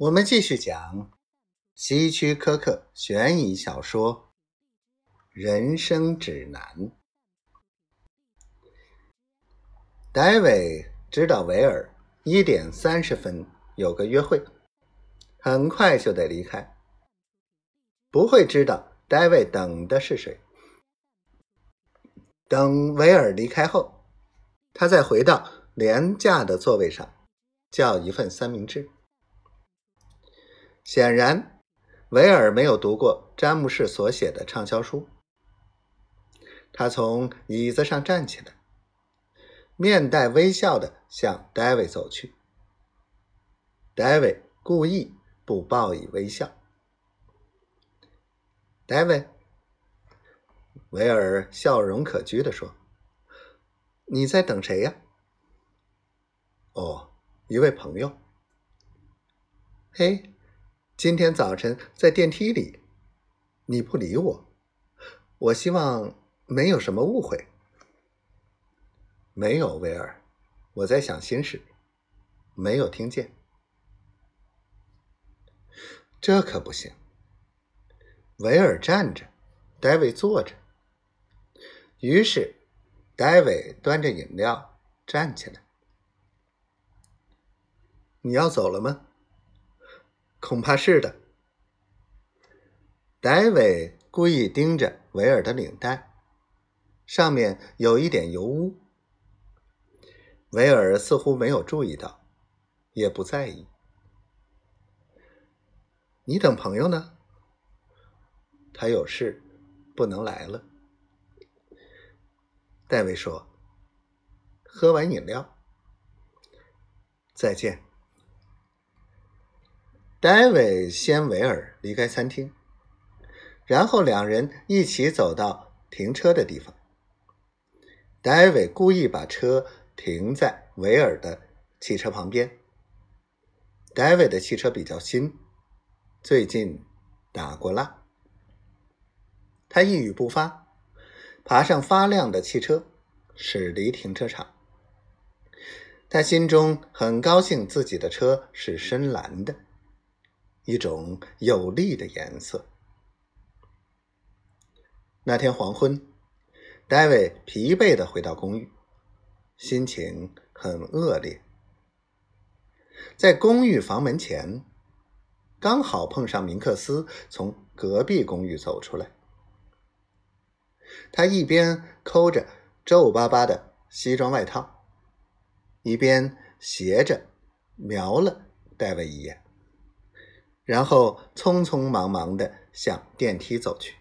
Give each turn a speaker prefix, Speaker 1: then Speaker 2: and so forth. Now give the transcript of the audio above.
Speaker 1: 我们继续讲希区柯克悬疑小说《人生指南》。戴维知道维尔一点三十分有个约会，很快就得离开，不会知道戴维等的是谁。等维尔离开后，他再回到廉价的座位上，叫一份三明治。显然，维尔没有读过詹姆士所写的畅销书。他从椅子上站起来，面带微笑的向戴维走去。戴维故意不报以微笑。戴维，维尔笑容可掬的说：“你在等谁呀？”“哦，一位朋友。”“嘿。”今天早晨在电梯里，你不理我，我希望没有什么误会。没有，威尔，我在想心事，没有听见。这可不行。维尔站着，戴维坐着。于是，戴维端着饮料站起来。你要走了吗？恐怕是的。戴维故意盯着维尔的领带，上面有一点油污。维尔似乎没有注意到，也不在意。你等朋友呢？他有事，不能来了。戴维说：“喝完饮料，再见。”戴维先维尔离开餐厅，然后两人一起走到停车的地方。戴维故意把车停在维尔的汽车旁边。戴维的汽车比较新，最近打过蜡。他一语不发，爬上发亮的汽车，驶离停车场。他心中很高兴，自己的车是深蓝的。一种有力的颜色。那天黄昏，戴维疲惫的回到公寓，心情很恶劣。在公寓房门前，刚好碰上明克斯从隔壁公寓走出来。他一边抠着皱巴巴的西装外套，一边斜着瞄了戴维一眼。然后匆匆忙忙的向电梯走去。